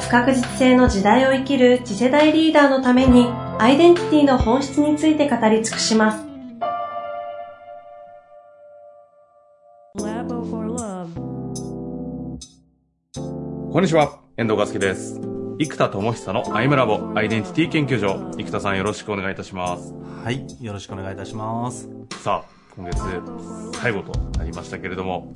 不確実性の時代を生きる次世代リーダーのためにアイデンティティの本質について語り尽くします。こんにちは、遠藤和樹です。生田智久のアイムラボアイデンティティ研究所。生田さんよろしくお願いいたします。はい、よろしくお願いいたします。さあ、今月最後となりましたけれども、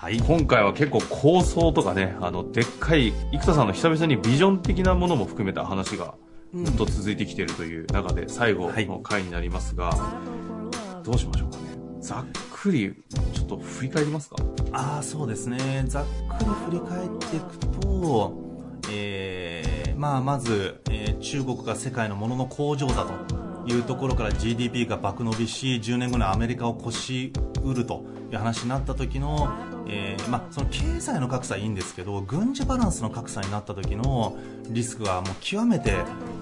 はい、今回は結構構想とかね、あの、でっかい、生田さんの久々にビジョン的なものも含めた話がずっと続いてきているという中で最後の回になりますが、はい、どうしましょうかね。ざっくり、ちょっと振り返りますか？ああ、そうですね。ざっくり振り返っていくと、えー、まあ、まず、えー、中国が世界のものの工場だと。いうところから GDP が爆伸びし10年後にアメリカを越しうるという話になった時の、えー、まあ、その経済の格差はいいんですけど軍事バランスの格差になった時のリスクがもう極めて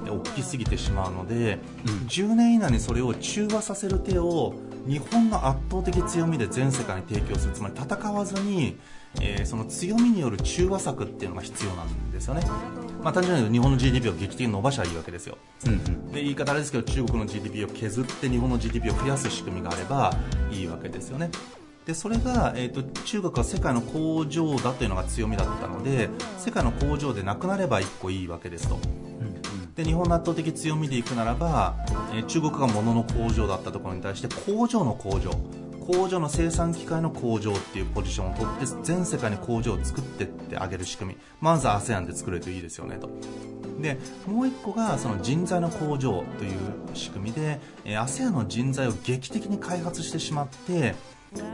大きすぎてしまうので、うん、10年以内にそれを中和させる手を日本の圧倒的強みで全世界に提供するつまり戦わずに、えー、その強みによる中和策っていうのが必要なんですよね。まあ、単純に言うと日本の GDP を劇的に伸ばしゃいいわけですよ、うんうん、で言い方あれですけど中国の GDP を削って日本の GDP を増やす仕組みがあればいいわけですよねでそれが、えーと、中国は世界の工場だというのが強みだったので世界の工場でなくなれば1個いいわけですと、で日本の圧倒的強みでいくならば、えー、中国が物の工場だったところに対して工場の工場工場の生産機械の工場っていうポジションを取って全世界に工場を作ってってあげる仕組み。まず ASEAN で作れるといいですよねと。でもう1個がその人材の工場という仕組みで ASEAN の人材を劇的に開発してしまって、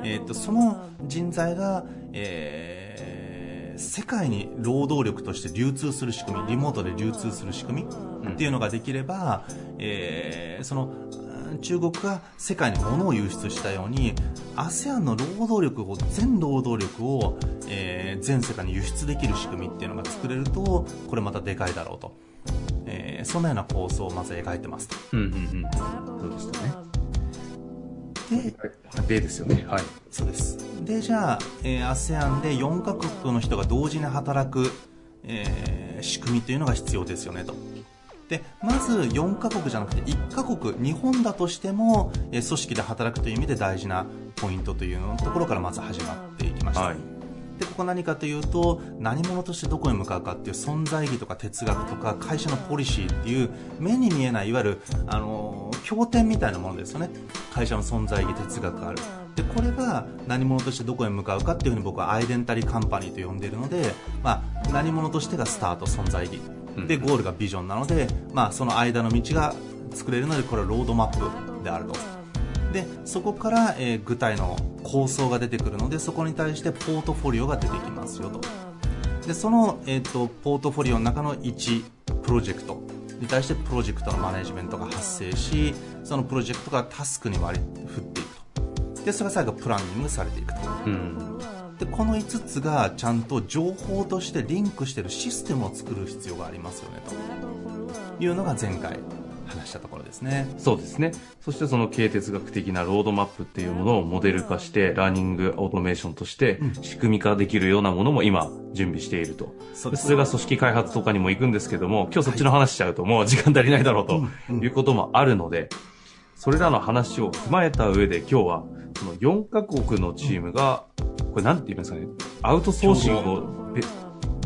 えー、とその人材が、えー、世界に労働力として流通する仕組みリモートで流通する仕組みっていうのができれば、えー、その中国が世界に物を輸出したように ASEAN の労働力を全労働力を、えー、全世界に輸出できる仕組みっていうのが作れるとこれまたでかいだろうと、えー、そんなような構想をまず描いてますと。うんうんうん、そうですね。で、でですよね。はい。そうです。で、じゃあ、えー、ASEAN で4カ国の人が同時に働く、えー、仕組みというのが必要ですよねと。でまず4カ国じゃなくて1カ国日本だとしても、え組織で働くという意味で大事なポイントというのところからまず始まっていきました、はい、でここ何かというと何者としてどこへ向かうかっていう存在意義とか哲学とか会社のポリシーっていう目に見えないいわゆるあの経典みたいなものですよね。会社の存在意義哲学がある。でこれが何者としてどこへ向かうかっていうふうに僕はアイデンタリーカンパニーと呼んでいるので、まあ、何者としてがスタート存在意義。でゴールがビジョンなので、まあ、その間の道が作れるのでこれはロードマップであるとでそこから、えー、具体の構想が出てくるのでそこに対してポートフォリオが出てきますよと。でその、えーと、ポートフォリオの中の1プロジェクトに対してプロジェクトのマネジメントが発生しそのプロジェクトがタスクに割り振っていくと。でそれが最後プランニングされていくと、うん。でこの5つがちゃんと情報としてリンクしているシステムを作る必要がありますよねと。いうのが前回。話したところですね。そうですね。そしてその経哲学的なロードマップっていうものをモデル化して learning automation として仕組み化できるようなものも今準備していると、うん、それが組織開発とかにも行くんですけども今日そっちの話しちゃうともう時間足りないだろうということもあるので、それらの話を踏まえた上で今日はその4カ国のチームがこれなんて言いますかね、アウトソーシングを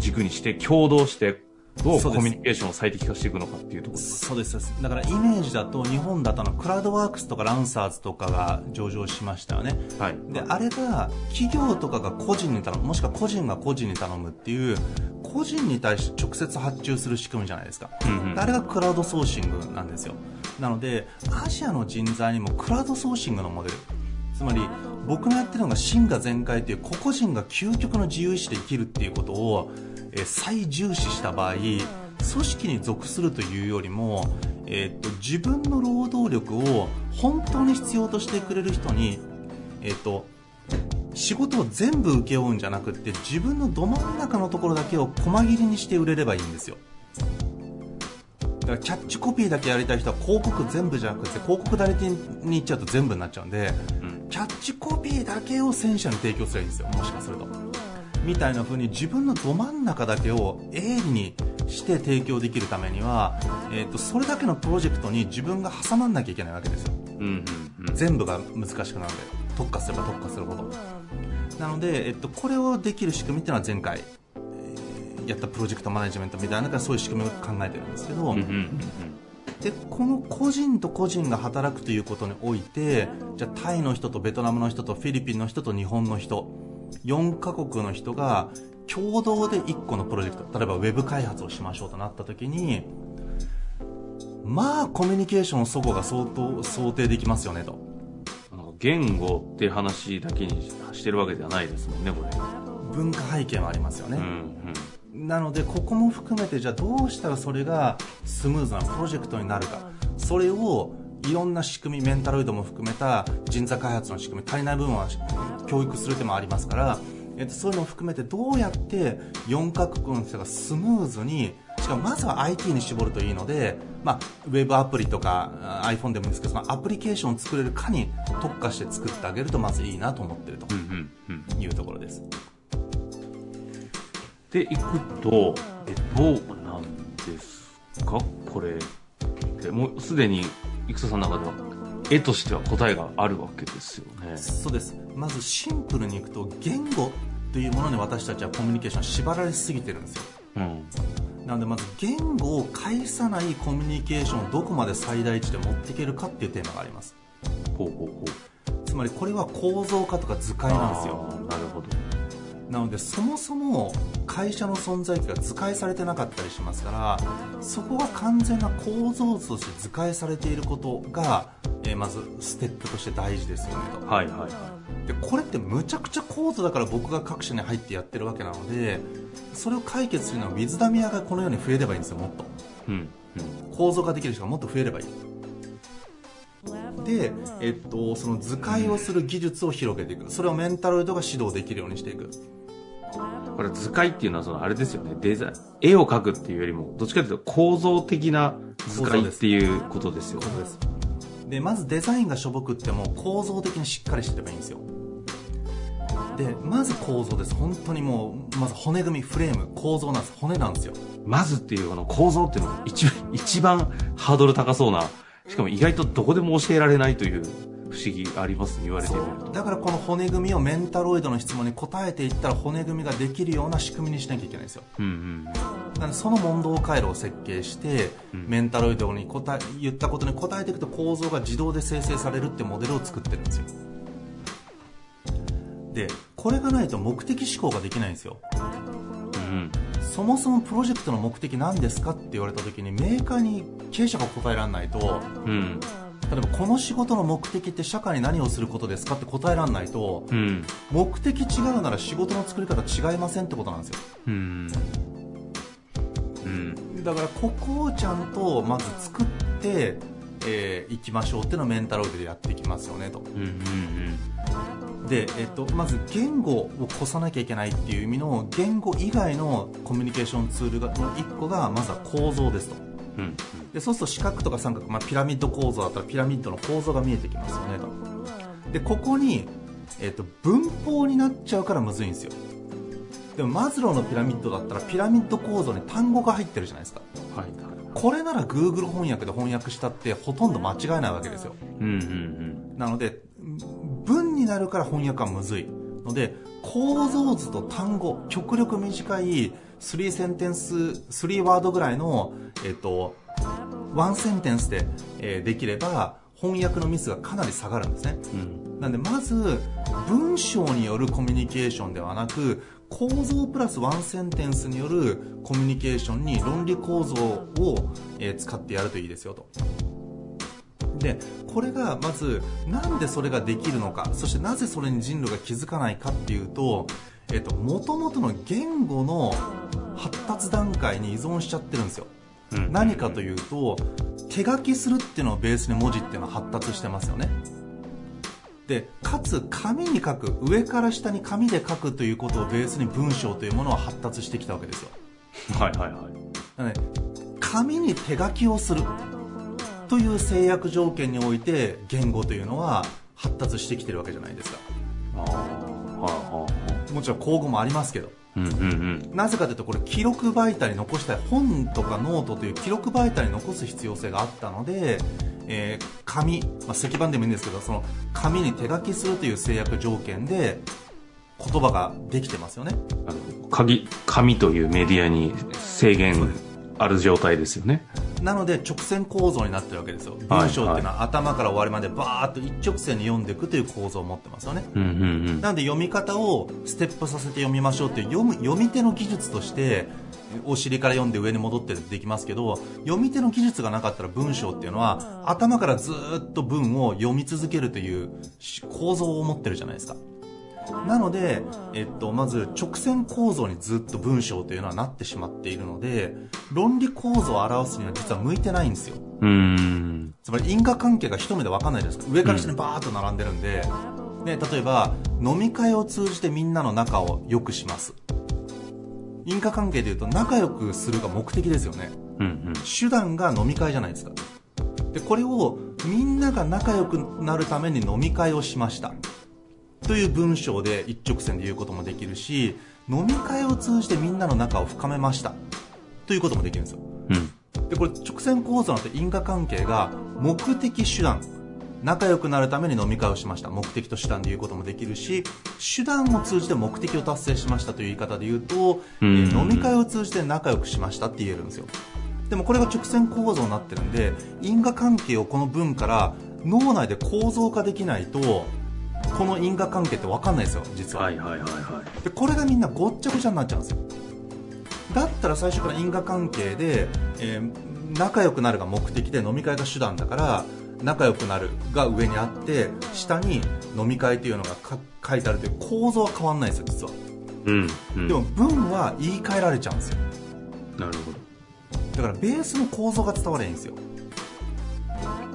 軸にして共同してどうコミュニケーションを最適化していくのかっていうところそうですだからイメージだと日本だとのクラウドワークスとかランサーズとかが上場しましたよね、はい、であれが企業とかが個人に頼むもしくは個人が個人に頼むっていう個人に対して直接発注する仕組みじゃないですか、うんうん、あれがクラウドソーシングなんですよ。なのでアジアの人材にもクラウドソーシングのモデル。つまり僕のやってるのが真が全開という個々人が究極の自由意志で生きるっていうことをえー最重視した場合組織に属するというよりも、えーっと自分の労働力を本当に必要としてくれる人に、えーっと仕事を全部請け負うんじゃなくって自分のど真ん中のところだけを細切りにして売れればいいんですよ。だからキャッチコピーだけやりたい人は広告全部じゃなくて広告代理店に行っちゃうと全部になっちゃうんで、うん。キャッチコピーだけを戦車に提供すればいいんですよ。もしかするとみたいな風に自分のど真ん中だけを鋭利にして提供できるためには、えー、とそれだけのプロジェクトに自分が挟まんなきゃいけないわけですよ。うんうんうん。全部が難しくなるので特化すれば特化するほど。なので、えっと、これをできる仕組みっていうのは前回、えーやったプロジェクトマネジメントみたいなそういう仕組みを考えてるんですけど、うんうんうん。でこの個人と個人が働くということにおいてじゃあタイの人とベトナムの人とフィリピンの人と日本の人4カ国の人が共同で1個のプロジェクト例えばウェブ開発をしましょうとなった時にまあコミュニケーション齟齬が相当想定できますよねと。言語っていう話だけにしてるわけではないですもんねこれ。文化背景もありますよね、うん。なのでここも含めてじゃあどうしたらそれがスムーズなプロジェクトになるか。それをいろんな仕組みメンタロイドも含めた人材開発の仕組み足りない部分は教育する手もありますから、えっと、そういうのを含めてどうやって4カ国の人がスムーズにしかもまずは IT に絞るといいので、まあ、ウェブアプリとかあ iPhone でもいいんですけどそのアプリケーションを作れるかに特化して作ってあげるとまずいいなと思ってるというところです。でいくとえどうなんですか？これ。でもうすでに生田さんの中では絵としては答えがあるわけですよね。そうです。まずシンプルにいくと言語というものに私たちはコミュニケーション縛られすぎてるんですよ。うん。なのでまず言語を介さないコミュニケーションをどこまで最大値で持っていけるかっていうテーマがあります。ほうほうほう。つまりこれは構造化とか図解なんですよ。なるほどなのでそもそも会社の存在意義が図解されてなかったりしますからそこが完全な構造図として図解されていることが、えーまずステップとして大事ですよねと。はいはい。はいでこれってむちゃくちゃ構図だから僕が各社に入ってやってるわけなのでそれを解決するのはウィズダミアがこのように増えればいいんですよもっと。うん構造化できる人がもっと増えればいい。で、えっと、その図解をする技術を広げていく。それをメンタロイドが指導できるようにしていく。うんこれ図解っていうのはそのあれですよね。デザイン絵を描くっていうよりもどっちかというと構造的な図解っていうことですよ。でまずデザインがしょぼくっても構造的にしっかりしてればいいんですよ。でまず構造です。本当にもうまず骨組みフレーム構造なんです。骨なんですよ。まずっていうあの構造っていうのが一番一番ハードル高そうなしかも意外とどこでも教えられないという不思議ありますね言われてみると。だからこの骨組みをメンタロイドの質問に答えていったら骨組みができるような仕組みにしなきゃいけないんですよ。うんうんなのでその問答回路を設計して、うん。メンタロイドに答え言ったことに答えていくと構造が自動で生成されるってモデルを作ってるんですよ。でこれがないと目的思考ができないんですよ。うんそもそもプロジェクトの目的何ですかって言われた時にメーカーに経営者が答えられないとうん例えばこの仕事の目的って社会に何をすることですかって答えられないとうん。目的違うなら仕事の作り方違いませんってことなんですよ。うん。うん。だからここをちゃんとまず作ってい、えー、きましょうっていうのをメンタロイドでやっていきますよねと。うんうんで、えっと、まず言語を越さなきゃいけないっていう意味の言語以外のコミュニケーションツールがの1個がまずは構造ですと。うんうんでそうすると四角とか三角、まあ、ピラミッド構造だったらピラミッドの構造が見えてきますよねとでここに、えっと、文法になっちゃうからむずいんですよ。でもマズローのピラミッドだったらピラミッド構造に単語が入ってるじゃないですか。はいはい。これなら Google 翻訳で翻訳したってほとんど間違いないわけですよ。うんうんなので文になるから翻訳はむずい。ので構造図と単語極力短い3センテンス3ワードぐらいのえっとワンセンテンスで、えーできれば翻訳のミスがかなり下がるんですね。うん。なんでまず文章によるコミュニケーションではなく構造プラスワンセンテンスによるコミュニケーションに論理構造を、えー使ってやるといいですよと。でこれがまずなんでそれができるのかそしてなぜそれに人類が気づかないかっていうともともとの言語の発達段階に依存しちゃってるんですよ、うん。何かというと手書きするっていうのをベースに文字っていうのは発達してますよね。でかつ紙に書く上から下に紙で書くということをベースに文章というものは発達してきたわけですよ。はいはいはい。なので紙に手書きをする。という制約条件において言語というのは発達してきてるわけじゃないですか。ああ、はいはもちろん口語もありますけどなぜかというとこれ記録媒体に残したい本とかノートという記録媒体に残す必要性があったので、えー紙、まあ、石板でもいいんですけどその紙に手書きするという制約条件で言葉ができてますよね。紙というメディアに制限ある状態ですよね。なので直線構造になってるわけですよはい文章っていうのは頭から終わりまでバーッと一直線に読んでいくという構造を持ってますよねうんうんうん。なので読み方をステップさせて読みましょうっていう読む読み手の技術としてお尻から読んで上に戻ってできますけど読み手の技術がなかったら文章っていうのは頭からずーっと文を読み続けるというし構造を持ってるじゃないですかなので、えっと、まず直線構造にずっと文章というのはなってしまっているので論理構造を表すには実は向いてないんですよ。うーん。つまり因果関係が一目で分かんないじゃないですか。上から下にバーッと並んでるんで、ね、例えば飲み会を通じてみんなの仲を良くします。因果関係でいうと仲良くするが目的ですよね。うんうん。手段が飲み会じゃないですか。でこれをみんなが仲良くなるために飲み会をしましたという文章で一直線で言うこともできるし飲み会を通じてみんなの仲を深めました。ということもできるんですよ。うん。でこれ直線構造になって因果関係が目的手段。仲良くなるために飲み会をしました。目的と手段で言うこともできるし手段を通じて目的を達成しましたという言い方で言うと、飲み会を通じて仲良くしましたって言えるんですよ。でもこれが直線構造になってるんで因果関係をこの文から脳内で構造化できないとこの因果関係って分かんないですよ実は、はいはいはいはでこれがみんなごっちゃごちゃになっちゃうんですよだったら最初から因果関係で、えー仲良くなるが目的で飲み会が手段だから仲良くなるが上にあって下に飲み会というのがか書いてあるという構造は変わんないですよ実は、い。うん。うん。でも文は言い換えられちゃうんですよなるほど。だからベースの構造が伝わればいいんですよ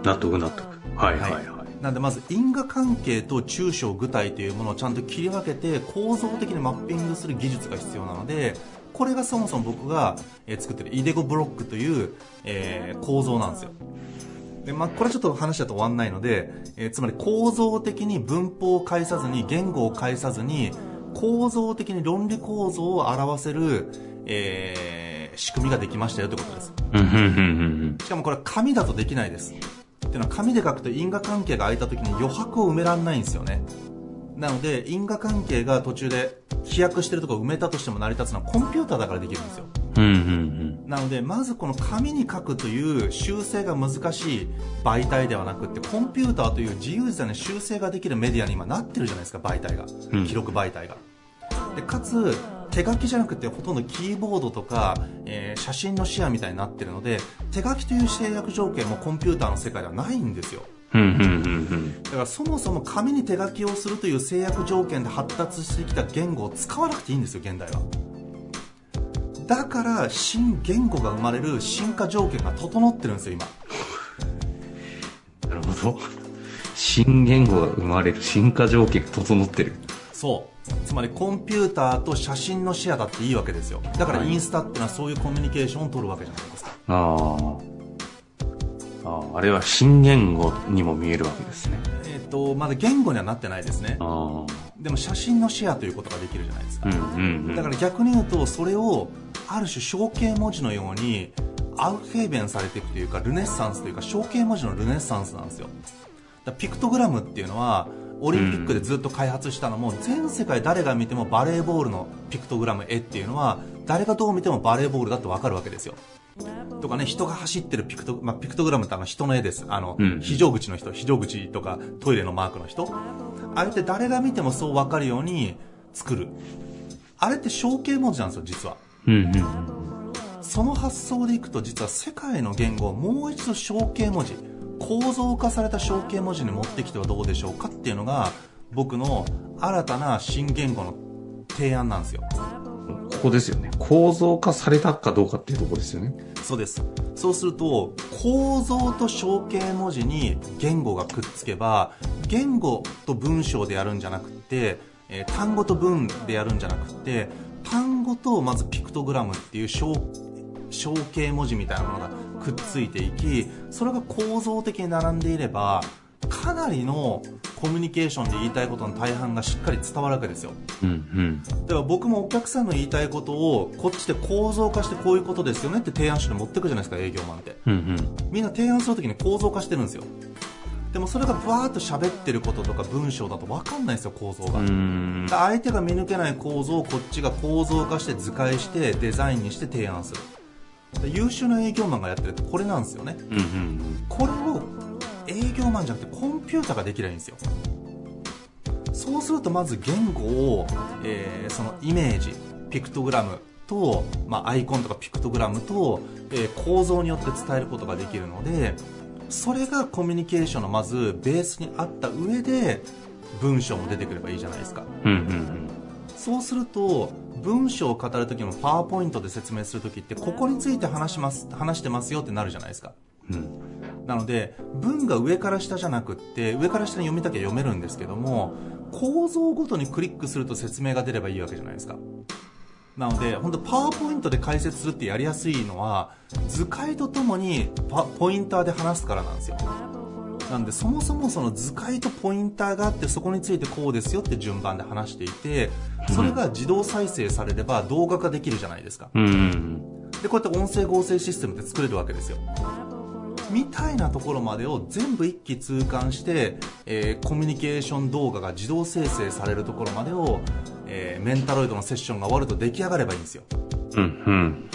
納得納得。はいはいはい。なんでまず因果関係と抽象具体というものをちゃんと切り分けて構造的にマッピングする技術が必要なのでこれがそもそも僕がえー作ってるイデゴブロックという、えー構造なんですよ。で、まあ、これちょっと話だと終わんないので、えーつまり構造的に文法を介さずに言語を介さずに構造的に論理構造を表せる、えー仕組みができましたよということです。しかもこれは紙だとできないです。っていうのは紙で書くと因果関係が空いた時に余白を埋められないんですよね。なので因果関係が途中で飛躍してるところを埋めたとしても成り立つのはコンピューターだからできるんですよ。うん。うんうんなのでまずこの紙に書くという修正が難しい媒体ではなくってコンピューターという自由自在に修正ができるメディアに今なってるじゃないですか媒体がうん記録媒体が。でかつ手書きじゃなくてほとんどキーボードとか、えー写真の視野みたいになってるので手書きという制約条件もコンピューターの世界ではないんですよ。だからそもそも紙に手書きをするという制約条件で発達してきた言語を使わなくていいんですよ現代はだから新言語が生まれる進化条件が整ってるんですよ今なるほど。新言語が生まれる進化条件が整ってる。そうつまりコンピューターと写真のシェアだっていいわけですよだからはいインスタっていうのはそういうコミュニケーションを取るわけじゃないですかああ。ああ、あれは新言語にも見えるわけですね。えっ、とまだ言語にはなってないですねああ。でも写真のシェアということができるじゃないですかうんうんうん。だから逆に言うとそれをある種象形文字のようにアウフェーベンされていくというかルネッサンスというか象形文字のルネッサンスなんですよピクトグラムっていうのはオリンピックでずっと開発したのも、全世界誰が見てもバレーボールのピクトグラム絵っていうのは誰がどう見てもバレーボールだってわかるわけですよ。とかね人が走ってるピクト,、まあ、ピクトグラムってあの人の絵です。あの、うん。非常口の人非常口とかトイレのマークの人。あれって誰が見てもそうわかるように作る。あれって象形文字なんですよ実は。うんうん。その発想でいくと実は世界の言語をもう一度象形文字構造化された象形文字に持ってきてはどうでしょうかっていうのが僕の新たな新言語の提案なんですよこですよね。構造化されたかどうかっていうところですよね。そうです。そうすると、構造と象形文字に言語がくっつけば、言語と文章でやるんじゃなくて、えー単語と文でやるんじゃなくて、単語とまずピクトグラムっていう象象形文字みたいなものがくっついていき、それが構造的に並んでいれば、かなりのコミュニケーションで言いたいことの大半がしっかり伝わるわけですよ。うんうん。だから僕もお客さんの言いたいことをこっちで構造化してこういうことですよねって提案書で持ってくじゃないですか営業マンってうんうん。みんな提案するときに構造化してるんですよでもそれがバーッと喋ってることとか文章だと分かんないんですよ構造が、相手が見抜けない構造をこっちが構造化して図解してデザインにして提案するで優秀な営業マンがやってるってこれなんですよね。うんうんこれを営業マンじゃなくてコンピューターができないんですよ。そうするとまず言語を、えーそのイメージピクトグラムと、まあ、アイコンとかピクトグラムと、えー構造によって伝えることができるのでそれがコミュニケーションのまずベースにあった上で文章も出てくればいいじゃないですか。うん。うんうん。そうすると文章を語るときもパワーポイントで説明するときってここについて話します話してますよってなるじゃないですかうん。うん。なので文が上から下じゃなくって上から下に読みたきゃ読めるんですけども構造ごとにクリックすると説明が出ればいいわけじゃないですかなので本当パワーポイントで解説するってやりやすいのは図解とともにパポインターで話すからなんですよなんでそもそもその図解とポインターがあってそこについてこうですよって順番で話していてそれが自動再生されれば動画化できるじゃないですか。でこうやって音声合成システムって作れるわけですよ。みたいなところまでを全部一気通貫して、えーコミュニケーション動画が自動生成されるところまでを、えーメンタロイドのセッションが終わると出来上がればいいんですよ。うん。うん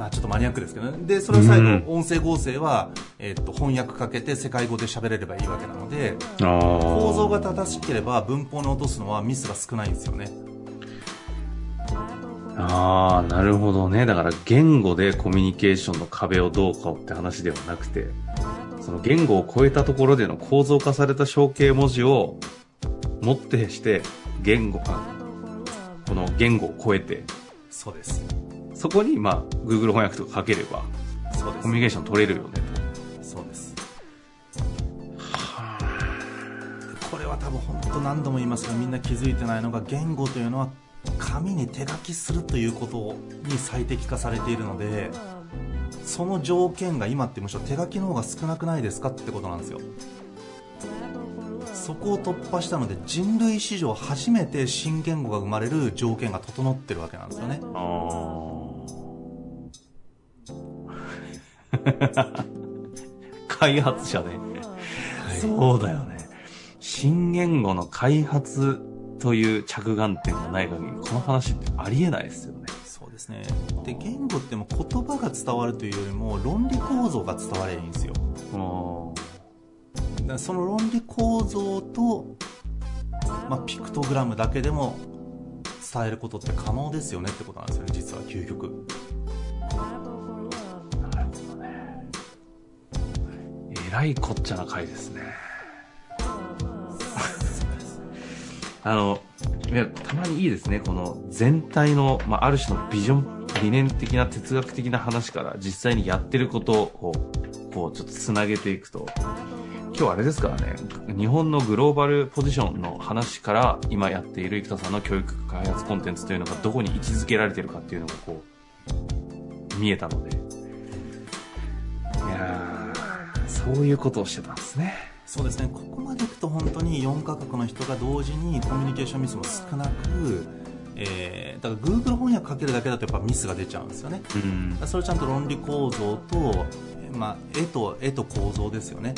まあちょっとマニアックですけどね。でそれを最うん。後音声合成は、えーっと翻訳かけて世界語で喋れればいいわけなので。構造が正しければ文法に落とすのはミスが少ないんですよね。ああ、なるほどね。だから言語でコミュニケーションの壁をどうかって話ではなくて、その言語を超えたところでの構造化された象形文字をもってして、言語、あこの言語を超えて、そうですそこにまあ Google 翻訳とかかければそうです。コミュニケーション取れるよね。そうです。これは多分本当何度も言います。がみんな気づいてないのが言語というのは紙に手書きするということに最適化されているのでその条件が今ってむしろ手書きの方が少なくないですかってことなんですよ。そこを突破したので人類史上初めて新言語が生まれる条件が整ってるわけなんですよね。と。ああ。開発者ね。そうだよね。新言語の開発という着眼点がない限り、この話ってありえないですよね。そうですねで言語ってもう言葉が伝わるというよりも論理構造が伝わればいいんですよだその論理構造と、まあ、ピクトグラムだけでも伝えることって可能ですよねってことなんですよね実は究極らいこっちゃな回ですね。あの、いや、たまにいいですね。この全体の、まあ、ある種のビジョン、理念的な哲学的な話から実際にやってることを、こう、ちょっとつなげていくと、今日あれですからね、日本のグローバルポジションの話から今やっている生田さんの教育開発コンテンツというのがどこに位置づけられてるかっていうのがこう、見えたので、そういうことをしてたんですね。そうですね。ここまでいくと本当に4カ国の人が同時にコミュニケーションミスも少なく、えー、だから Google 翻訳かけるだけだとやっぱミスが出ちゃうんですよね。うん。それちゃんと論理構造と、えーまあ、絵と絵と構造ですよね、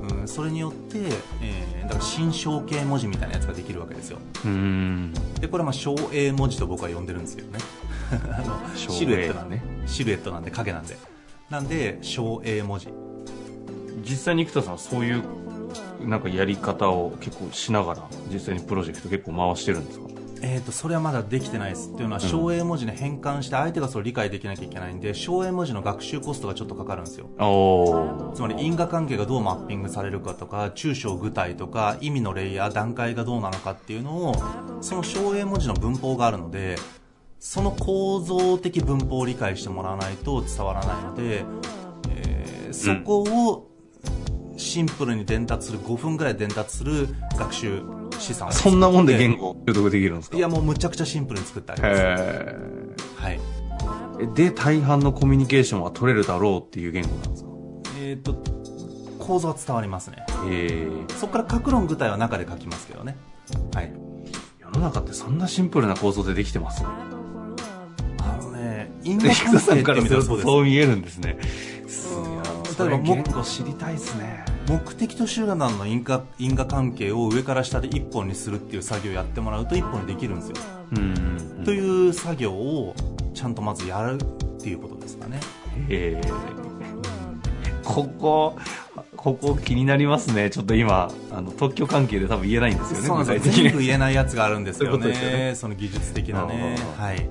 うん、それによって、えーだから新象形文字みたいなやつができるわけですよ。うん。でこれはまあ小英文字と僕は呼んでるんですけどね。あのシルエットなんで、ね。シルエットなんで影なんで。なんで小英文字実際に生田さんはそういう、なんかやり方を結構しながら、実際にプロジェクト結構回してるんですか？えーと、それはまだできてないです。っていうのは省英文字に変換して相手がそれを理解できなきゃいけないんで省英文字の学習コストがちょっとかかるんですよ。つまり因果関係がどうマッピングされるかとか抽象具体とか意味のレイヤー段階がどうなのかっていうのをその省英文字の文法があるのでその構造的文法を理解してもらわないと伝わらないので、えー、そこをシンプルに伝達する5分ぐらい伝達する学習資産そんなもんで言語習得できるんですか？いやもうむちゃくちゃシンプルに作ってあり。ますはい。で大半のコミュニケーションは取れるだろうっていう言語なんですか？えっ、ー、と構造は伝わりますね。えそこから各論具体は中で書きますけどね。はい。世の中ってそんなシンプルな構造でできてます？あのね因果関係からするとそう見えるんですね。例えば言語？知りたいですね目的と集団の因果因果関係を上から下で一本にするっていう作業をやってもらうと一本にできるんですよ、うんうんうん、という作業をちゃんとまずやるっていうことですかねへえここここ気になりますね。ちょっと今、あの、特許関係で多分言えないんですよね。そうなんです全部言えないやつがあるんですよね。ねその技術的なね。はい。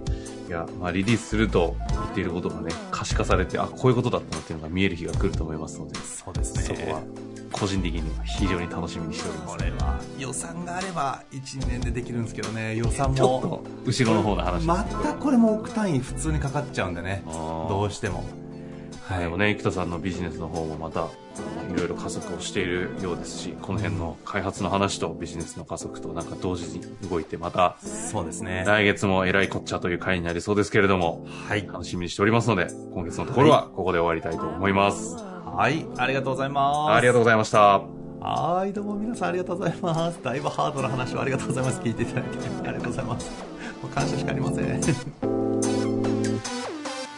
や、まあ、リリースすると言っていることがね、可視化されて、あ、こういうことだったなっていうのが見える日が来ると思いますので、そうですね。そこは、個人的には非常に楽しみにしております。これは、予算があれば、1、2年でできるんですけどね、予算も。ちょっと、後ろの方の話。またこれも億単位普通にかかっちゃうんでね、どうしても。はい、でもね、生田さんのビジネスの方もまた、いろいろ加速をしているようですし、この辺の開発の話とビジネスの加速となんか同時に動いて、また、そうですね。来月もえらいこっちゃという回になりそうですけれども、はい。楽しみにしておりますので、今月のところはここで終わりたいと思います。はい、ありがとうございます。ありがとうございました。はい、どうも皆さんありがとうございます。だいぶハードな話をありがとうございます。聞いていただいて。ありがとうございます。もう感謝しかありません。